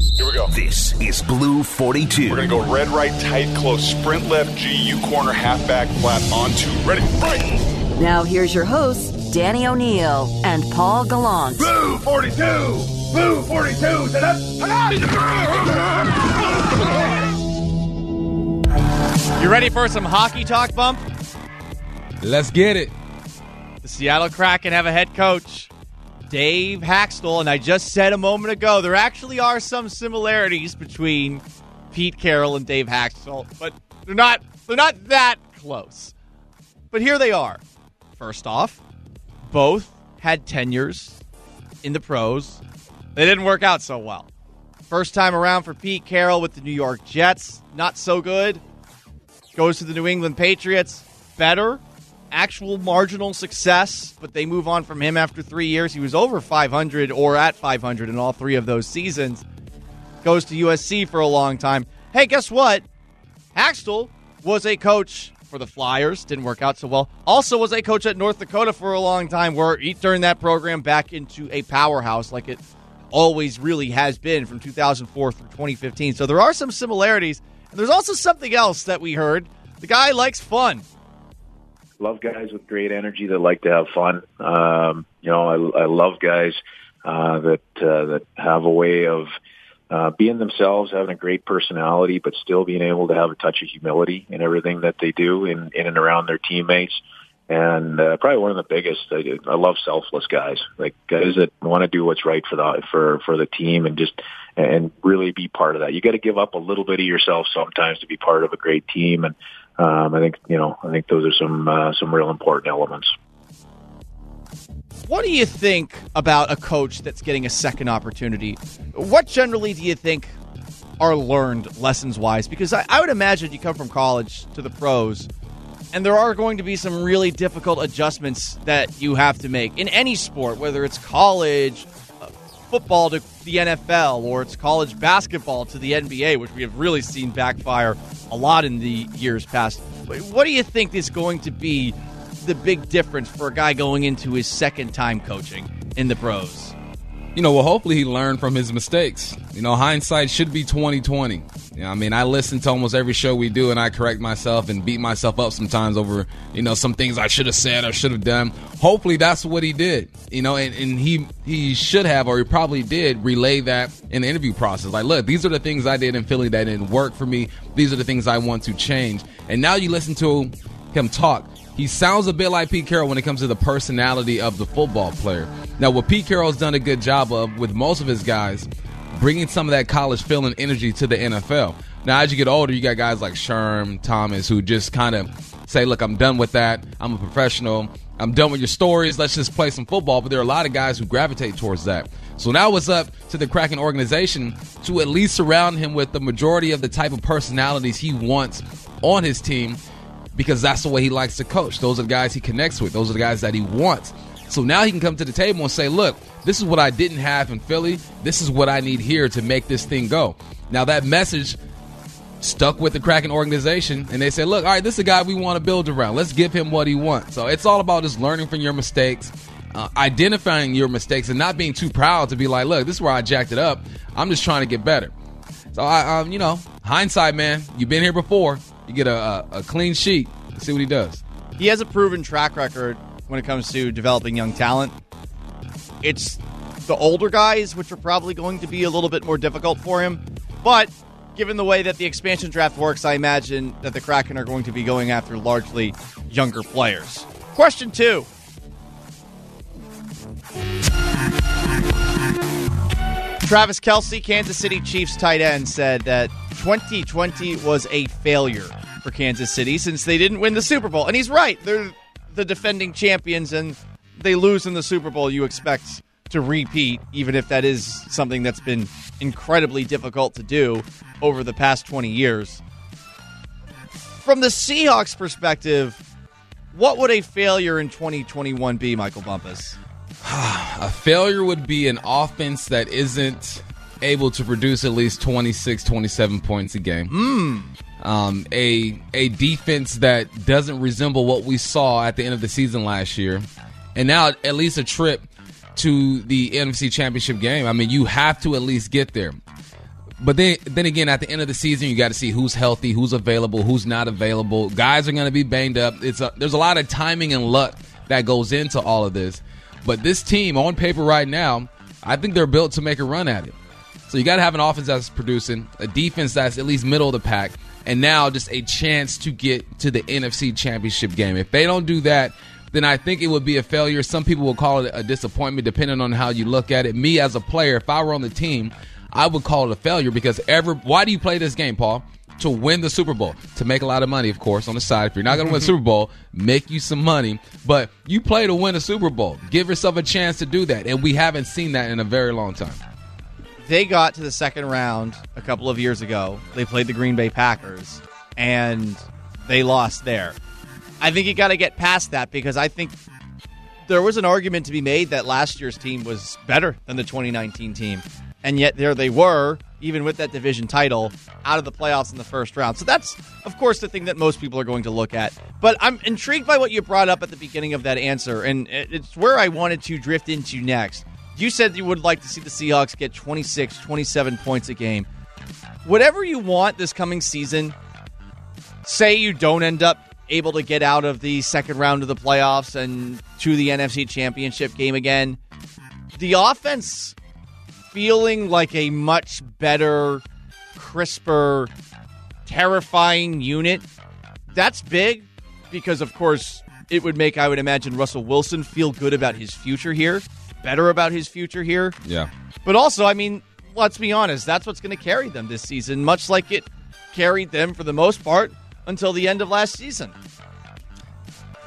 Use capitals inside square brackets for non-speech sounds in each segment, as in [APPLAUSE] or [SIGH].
Here we go. This is Blue 42. We're going to go red, right, tight, close, sprint left, GU corner, halfback, flat, on two. Ready, right. Now here's your hosts, Danny O'Neil and Paul Gallant. Blue 42! Blue 42! You ready for some hockey talk bump? Let's get it. The Seattle Kraken have a head coach, Dave Hakstol, and I just said a moment ago there actually are some similarities between Pete Carroll and Dave Hakstol, but they're not they're not that close. But here they are. First off, both had tenures in the pros. They didn't work out so well. First time around for Pete Carroll with the New York Jets, not so good. Goes to the New England Patriots, better. Actual marginal success, but they move on from him after three years. He was over 500 or at 500 in all three of those seasons. Goes to USC for a long time. Hey, guess what? Hakstol was a coach for the Flyers. Didn't work out so well. Also was a coach at North Dakota for a long time, where he turned that program back into a powerhouse like it always really has been from 2004 through 2015. So there are some similarities. And there's also something else that we heard. The guy likes fun. Love guys with great energy that like to have fun. Um, you know, I, I love guys uh, that uh, that have a way of uh, being themselves, having a great personality, but still being able to have a touch of humility in everything that they do in, in and around their teammates. And uh, probably one of the biggest, I, I love selfless guys, like guys that want to do what's right for the for for the team and just and really be part of that. You got to give up a little bit of yourself sometimes to be part of a great team, and um, I think you know I think those are some uh, some real important elements. What do you think about a coach that's getting a second opportunity? What generally do you think are learned lessons wise? Because I, I would imagine you come from college to the pros, and there are going to be some really difficult adjustments that you have to make in any sport, whether it's college, uh, football to the NFL, or it's college basketball to the NBA, which we have really seen backfire a lot in the years past. What do you think is going to be the big difference for a guy going into his second time coaching in the pros? You know, well, hopefully he learned from his mistakes. You know, hindsight should be twenty twenty. You know, I mean, I listen to almost every show we do, and I correct myself and beat myself up sometimes over you know some things I should have said or should have done. Hopefully, that's what he did. You know, and, and he he should have or he probably did relay that in the interview process. Like, look, these are the things I did in Philly that didn't work for me. These are the things I want to change. And now you listen to him talk he sounds a bit like Pete Carroll when it comes to the personality of the football player. Now, what Pete Carroll's done a good job of with most of his guys, bringing some of that college feel and energy to the NFL. Now, as you get older, you got guys like Sherm, Thomas, who just kind of say, look, I'm done with that. I'm a professional. I'm done with your stories. Let's just play some football. But there are a lot of guys who gravitate towards that. So now it's up to the Kraken organization to at least surround him with the majority of the type of personalities he wants on his team because that's the way he likes to coach. Those are the guys he connects with. Those are the guys that he wants. So now he can come to the table and say, look, this is what I didn't have in Philly. This is what I need here to make this thing go. Now that message stuck with the Kraken organization and they said, look, all right, this is a guy we want to build around. Let's give him what he wants. So it's all about just learning from your mistakes, uh, identifying your mistakes and not being too proud to be like, look, this is where I jacked it up. I'm just trying to get better. So I, um, you know, hindsight, man, you've been here before. You get a, a, a clean sheet. See what he does. He has a proven track record when it comes to developing young talent. It's the older guys, which are probably going to be a little bit more difficult for him. But given the way that the expansion draft works, I imagine that the Kraken are going to be going after largely younger players. Question two. Travis Kelce, Kansas City Chiefs tight end, said that 2020 was a failure for Kansas City since they didn't win the Super Bowl. And he's right. They're the defending champions and they lose in the Super Bowl. You expect to repeat, even if that is something that's been incredibly difficult to do over the past 20 years. From the Seahawks perspective, what would a failure in 2021 be, Michael Bumpus? [SIGHS] a failure would be an offense that isn't able to produce at least 26, 27 points a game. Mm. Um, a a defense that doesn't resemble what we saw at the end of the season last year, and now at least a trip to the NFC Championship game. I mean, you have to at least get there. But then, then again, at the end of the season, you got to see who's healthy, who's available, who's not available. Guys are going to be banged up. It's a, there's a lot of timing and luck that goes into all of this. But this team, on paper right now, I think they're built to make a run at it. So you got to have an offense that's producing, a defense that's at least middle of the pack, and now just a chance to get to the NFC Championship game. If they don't do that, then I think it would be a failure. Some people will call it a disappointment, depending on how you look at it. Me as a player, if I were on the team, I would call it a failure because ever. Why do you play this game, Paul? To win the Super Bowl, to make a lot of money, of course, on the side. If you're not going to win the mm-hmm. Super Bowl, make you some money. But you play to win a Super Bowl. Give yourself a chance to do that, and we haven't seen that in a very long time. They got to the second round a couple of years ago. They played the Green Bay Packers, and they lost there. I think you got to get past that because I think there was an argument to be made that last year's team was better than the 2019 team and yet there they were, even with that division title, out of the playoffs in the first round. So that's, of course, the thing that most people are going to look at. But I'm intrigued by what you brought up at the beginning of that answer, and it's where I wanted to drift into next. You said you would like to see the Seahawks get 26, 27 points a game. Whatever you want this coming season, say you don't end up able to get out of the second round of the playoffs and to the NFC Championship game again. The offense feeling like a much better, crisper, terrifying unit. That's big because, of course, it would make, I would imagine, Russell Wilson feel good about his future here, better about his future here. Yeah. But also, I mean, let's be honest, that's what's going to carry them this season, much like it carried them for the most part until the end of last season.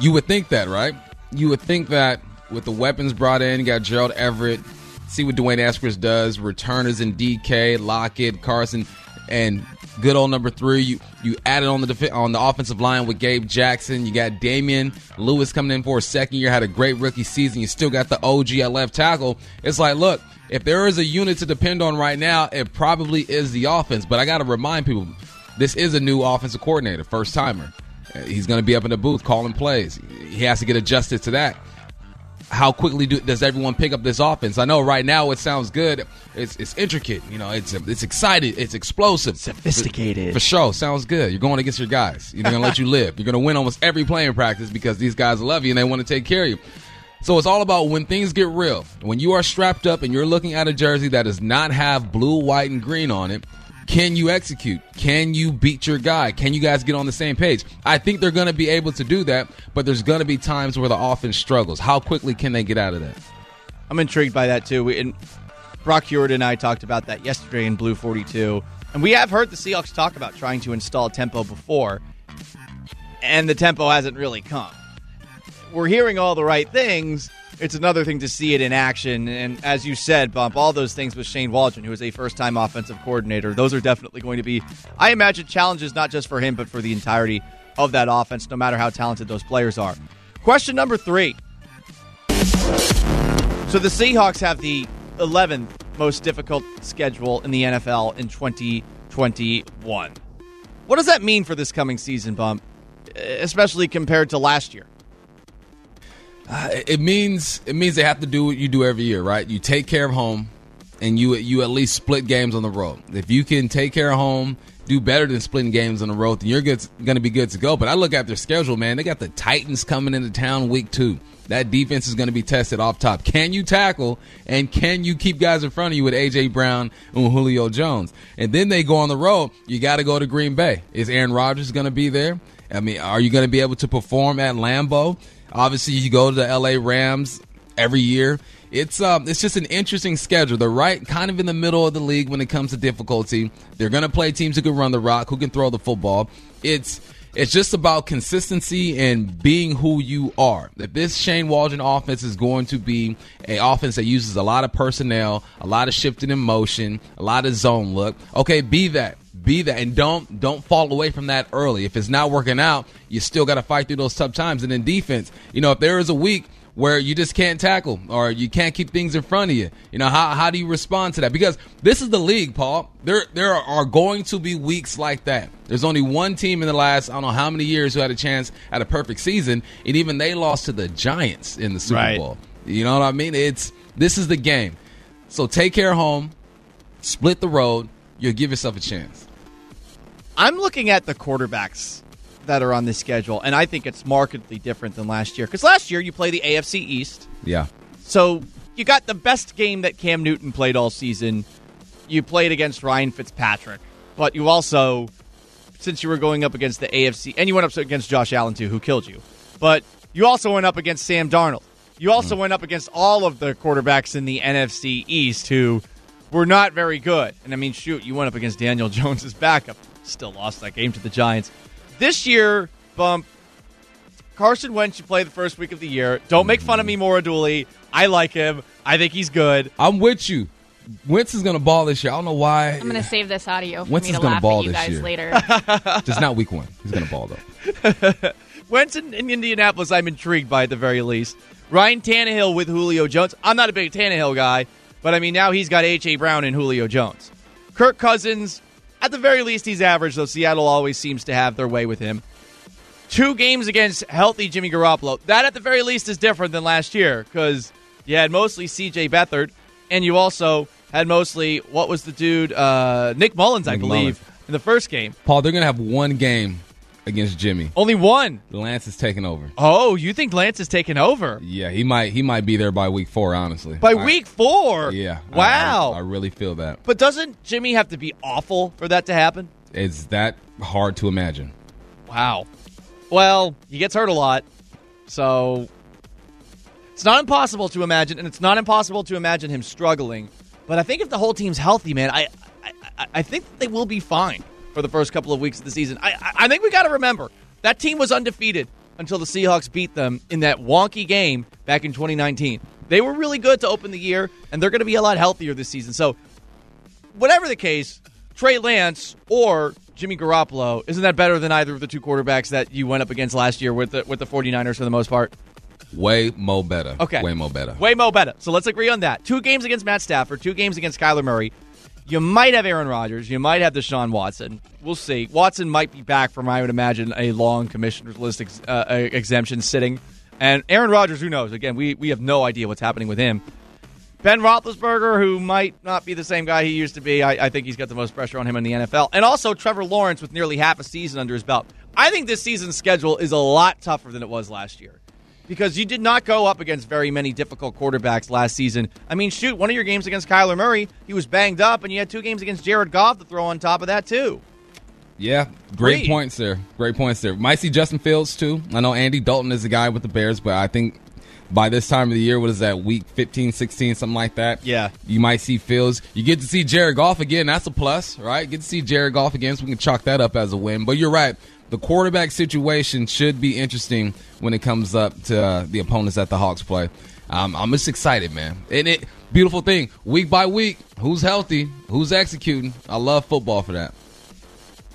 You would think that, right? You would think that with the weapons brought in, you got Gerald Everett, see what D'Wayne Eskridge does. Returners in DK, Lockett, Carson, and good old number three. You you added on the def- on the offensive line with Gabe Jackson. You got Damien Lewis coming in for a second year. Had a great rookie season. You still got the OG at left tackle. It's like, look, if there is a unit to depend on right now, it probably is the offense. But I got to remind people, this is a new offensive coordinator, first timer. Uh, he's going to be up in the booth calling plays. He has to get adjusted to that how quickly do, does everyone pick up this offense? I know right now it sounds good. It's, it's intricate. You know, it's it's excited. It's explosive. Sophisticated. For sure. Sounds good. You're going against your guys. You're going to let you [LAUGHS] live. You're going to win almost every playing practice because these guys love you and they want to take care of you. So it's all about when things get real. When you are strapped up and you're looking at a jersey that does not have blue, white, and green on it, can you execute? Can you beat your guy? Can you guys get on the same page? I think they're going to be able to do that, but there's going to be times where the offense struggles. How quickly can they get out of that? I'm intrigued by that too. We, and Brock Huard and I talked about that yesterday in Blue 42, and we have heard the Seahawks talk about trying to install tempo before, and the tempo hasn't really come. We're hearing all the right things it's another thing to see it in action. And as you said, Bump, all those things with Shane Waldron, who is a first time offensive coordinator, those are definitely going to be, I imagine, challenges not just for him, but for the entirety of that offense, no matter how talented those players are. Question number three. So the Seahawks have the 11th most difficult schedule in the NFL in 2021. What does that mean for this coming season, Bump, especially compared to last year? Uh, it means it means they have to do what you do every year, right? You take care of home, and you you at least split games on the road. If you can take care of home, do better than splitting games on the road, then you're going to be good to go. But I look at their schedule, man. They got the Titans coming into town week two. That defense is going to be tested off top. Can you tackle and can you keep guys in front of you with AJ Brown and Julio Jones? And then they go on the road. You got to go to Green Bay. Is Aaron Rodgers going to be there? I mean, are you going to be able to perform at Lambeau? Obviously, you go to the LA Rams every year. It's um, it's just an interesting schedule. They're right, kind of in the middle of the league when it comes to difficulty. They're going to play teams who can run the rock, who can throw the football. It's it's just about consistency and being who you are. If this Shane Waldron offense is going to be a offense that uses a lot of personnel, a lot of shifting in motion, a lot of zone look, okay, be that be that and don't don't fall away from that early. If it's not working out, you still got to fight through those tough times. And in defense, you know, if there is a week where you just can't tackle or you can't keep things in front of you, you know, how how do you respond to that? Because this is the league, Paul. There there are going to be weeks like that. There's only one team in the last I don't know how many years who had a chance at a perfect season, and even they lost to the Giants in the Super right. Bowl. You know what I mean? It's this is the game. So take care home, split the road you'll give yourself a chance. I'm looking at the quarterbacks that are on this schedule, and I think it's markedly different than last year. Because last year you play the AFC East, Yeah. so you got the best game that Cam Newton played all season. You played against Ryan Fitzpatrick, but you also, since you were going up against the AFC, and you went up against Josh Allen too, who killed you, but you also went up against Sam Darnold. You also mm-hmm. went up against all of the quarterbacks in the NFC East who were not very good. And I mean, shoot, you went up against Daniel [LAUGHS] Jones's backup. Still lost that game to the Giants. This year, bump Carson Wentz. You play the first week of the year. Don't make fun of me, Mora Dooley. I like him. I think he's good. I'm with you. Wentz is going to ball this year. I don't know why. I'm gonna save this audio for Wentz me is to gonna laugh ball at you this guys year. later. [LAUGHS] Just not week one. He's going to ball, though. [LAUGHS] Wentz in, in Indianapolis, I'm intrigued by at the very least. Ryan Tannehill with Julio Jones. I'm not a big Tannehill guy, but I mean now he's got A.J. Brown and Julio Jones. Kirk Cousins, at the very least, he's average, though Seattle always seems to have their way with him. Two games against healthy Jimmy Garoppolo. That, at the very least, is different than last year because you had mostly C.J. Beathard, and you also had mostly, what was the dude? Uh, Nick Mullens, I Nick believe, Mullens. in the first game. Paul, they're going to have one game against Jimmy. Only one. Lance is taking over. Oh, you think Lance is taking over? Yeah, he might he might be there by week four. Honestly, By I- week four? yeah. Wow. I, I really feel that. but doesn't Jimmy have to be awful for that to happen? It's that hard to imagine. Wow. Well, he gets hurt a lot, so it's not impossible to imagine, and it's not impossible to imagine him struggling. But I think if the whole team's healthy, man, I, I, I think they will be fine for the first couple of weeks of the season. I I, think we got to remember that team was undefeated until the Seahawks beat them in that wonky game back in 2019. They were really good to open the year, and they're going to be a lot healthier this season. So whatever the case, Trey Lance or Jimmy Garoppolo, isn't that better than either of the two quarterbacks that you went up against last year with the with the 49ers for the most part? Way mo better. Okay. Way mo better. Way mo better. So let's agree on that. Two games against Matt Stafford, two games against Kyler Murray. You might have Aaron Rodgers. You might have Deshaun Watson. We'll see. Watson might be back from, I would imagine, a long commissioner's list ex- uh, uh, exemption sitting. And Aaron Rodgers, who knows? Again, we, we have no idea what's happening with him. Ben Roethlisberger, who might not be the same guy he used to be, I, I think he's got the most pressure on him in the NFL. And also Trevor Lawrence with nearly half a season under his belt. I think this season's schedule is a lot tougher than it was last year because you did not go up against very many difficult quarterbacks last season. I mean, shoot, one of your games against Kyler Murray, he was banged up, and you had two games against Jared Goff to throw on top of that, too. Yeah, great Three. points there. Great points there. Might see Justin Fields too. I know Andy Dalton is the guy with the Bears, but I think by this time of the year, what is that, week 15, 16, something like that? Yeah. You might see Fields. You get to see Jared Goff again. That's a plus, right? Get to see Jared Goff again, so we can chalk that up as a win. But you're right. The quarterback situation should be interesting when it comes up to uh, the opponents that the Hawks play. Um, I'm just excited, man. And it beautiful thing, week by week, who's healthy, who's executing. I love football for that.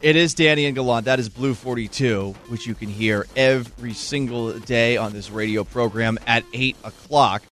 It is Danny and Gallant. That is Blue 42, which you can hear every single day on this radio program at 8 o'clock.